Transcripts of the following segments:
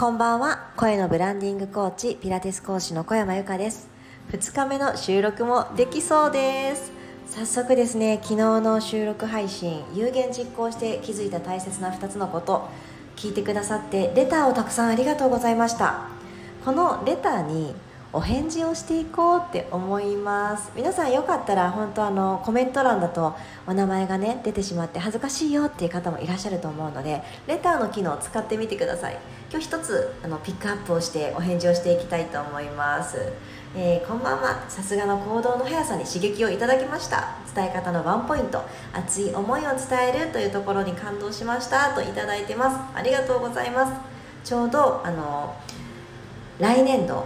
こんばんは。声のブランディングコーチピラティス講師の小山由かです。2日目の収録もできそうです。早速ですね昨日の収録配信有言実行して気づいた大切な2つのこと聞いてくださってレターをたくさんありがとうございました。このレターにお返事をしていこうって思います。皆さんよかったら本当あのコメント欄だとお名前がね出てしまって恥ずかしいよっていう方もいらっしゃると思うのでレターの機能を使ってみてください。今日一つあのピックアップをしてお返事をしていきたいと思います。えー、こんばんは。さすがの行動の速さに刺激をいただきました。伝え方のワンポイント。熱い思いを伝えるというところに感動しました。といただいてます。ありがとうございます。ちょうどあの来年度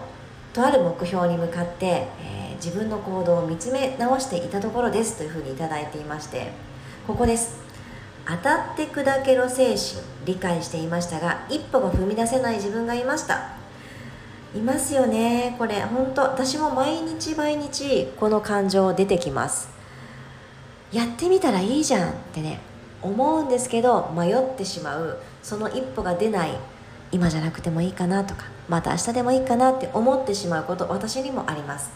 とある目標に向かって、えー、自分の行動を見つめ直していたところですというふうに頂いていましてここです。当たって砕けろ精神理解していましたが一歩が踏み出せない自分がいました。いますよね。これ本当私も毎日毎日この感情出てきます。やってみたらいいじゃんってね思うんですけど迷ってしまう。その一歩が出ない。今じゃなくてもいいかなとかまた明日でもいいかなって思ってしまうこと私にもあります。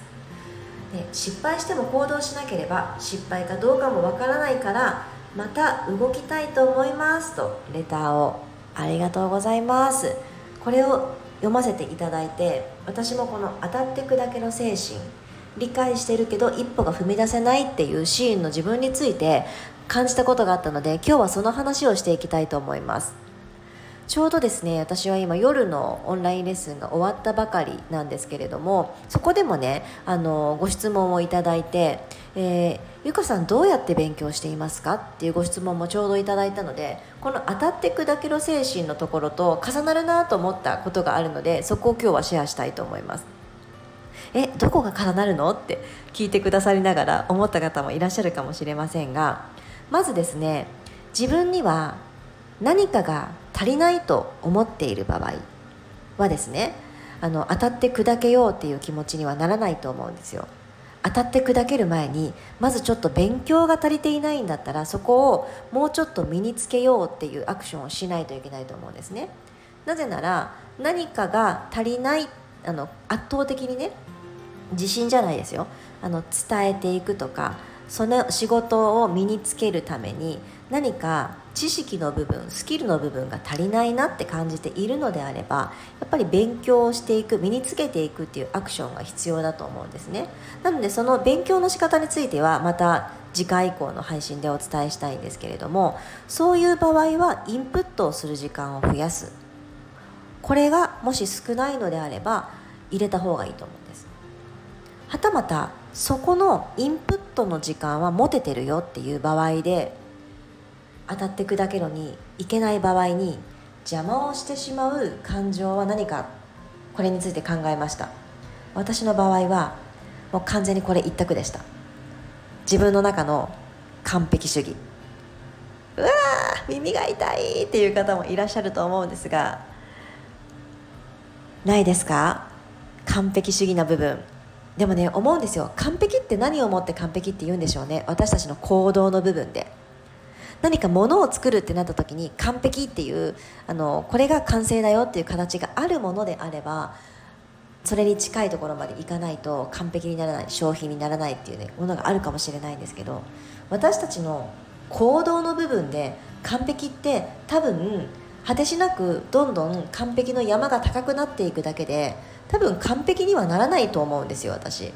で失敗しても行動しなければ失敗かどうかもわからないからまた動きたいと思いますとレターをありがとうございます。これを読ませていただいて私もこの当たって砕けの精神理解してるけど一歩が踏み出せないっていうシーンの自分について感じたことがあったので今日はその話をしていきたいと思います。ちょうどですね私は今夜のオンラインレッスンが終わったばかりなんですけれどもそこでもねあのご質問をいただいて、えー、ゆかさんどうやって勉強していますか？っていうご質問もちょうどいただいたのでこの当たって砕けろ精神のところと重なるなと思ったことがあるのでそこを今日はシェアしたいと思います。えどこが重なるの？って聞いてくださりながら思った方もいらっしゃるかもしれませんがまずですね自分には何かが足りないと思っている場合はですねあの当たって砕けようっていう気持ちにはならないと思うんですよ。当たって砕ける前にまずちょっと勉強が足りていないんだったらそこをもうちょっと身につけようっていうアクションをしないといけないと思うんですね。なぜなら何かが足りないあの圧倒的にね自信じゃないですよ。あの伝えていくとかその仕事を身につけるために何か知識の部分スキルの部分が足りないなって感じているのであればやっぱり勉強をしていく身につけていくっていうアクションが必要だと思うんですね。なのでその勉強の仕方についてはまた次回以降の配信でお伝えしたいんですけれどもそういう場合はインプットをする時間を増やす。これがもし少ないのであれば入れた方がいいと思うんです。はたまたそこのインプットの時間は持ててるよっていう場合で当たって砕けろにいけない場合に邪魔をしてしまう感情は何かこれについて考えました。私の場合はもう完全にこれ一択でした。自分の中の完璧主義。うわ耳が痛いっていう方もいらっしゃると思うんですがないですか？完璧主義な部分。でもね思うんですよ。完璧って何をもって完璧って言うんでしょうね。私たちの行動の部分で。何か物を作るってなった時に完璧っていうあのこれが完成だよっていう形があるものであればそれに近いところまでいかないと完璧にならない商品にならないっていうねものがあるかもしれないんですけど私たちの行動の部分で完璧って多分果てしなくどんどん完璧の山が高くなっていくだけで多分完璧にはならないと思うんですよ私。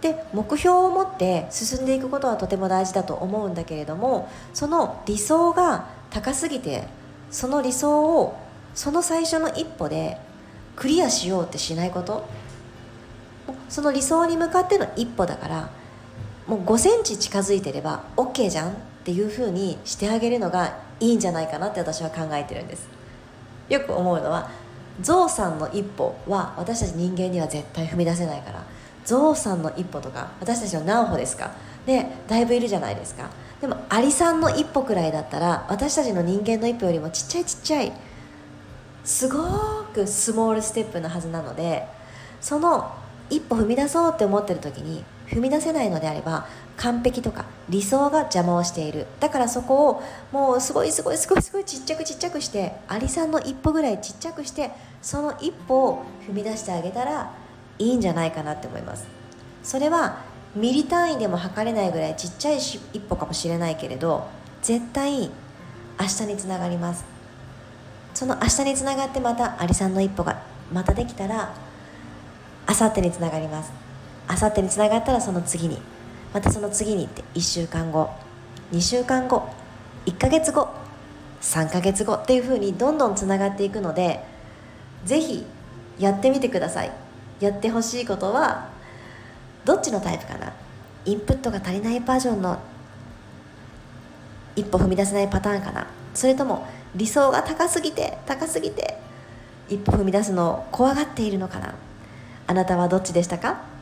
で目標を持って進んでいくことはとても大事だと思うんだけれどもその理想が高すぎてその理想をその最初の一歩でクリアしようってしないこと。その理想に向かっての一歩だからもう5センチ近づいてれば OK じゃん。っていうふうにしてあげるのがいいんじゃないかなって私は考えてるんです。よく思うのはゾウさんの一歩は私たち人間には絶対踏み出せないから。ゾウさんの一歩とか私たちの何歩ですか？でだいぶいるじゃないですか。でもアリさんの一歩くらいだったら私たちの人間の一歩よりもちっちゃいちっちゃいすごくスモールステップなはずなのでその一歩踏み出そうって思ってる時に踏み出せないのであれば完璧とか理想が邪魔をしている。だからそこをもうすごいすごいすごいすごいちっちゃくちっちゃくしてアリさんの一歩ぐらいちっちゃくしてその一歩を踏み出してあげたらいいんじゃないかなって思います。それはミリ単位でも測れないぐらいちっちゃい一歩かもしれないけれど絶対明日につながります。その明日につながってまたアリさんの一歩がまたできたら明後日につながります。明後日につながったらその次に。またその次にって1週間後。2週間後。1ヶ月後。3ヶ月後。っていうふうにどんどんつながっていくのでぜひやってみてください。やってほしいことはどっちのタイプかな。インプットが足りないバージョンの一歩踏み出せないパターンかな。それとも理想が高すぎて高すぎて一歩踏み出すのを怖がっているのかな。あなたはどっちでしたか？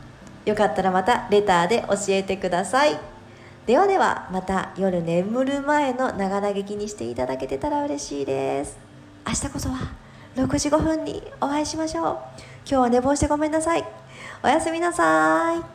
よかったらまたレターで教えてください。ではではまた夜眠る前のながら劇にしていただけてたら嬉しいです。明日こそは6時5分にお会いしましょう。今日は寝坊してごめんなさい。おやすみなさい。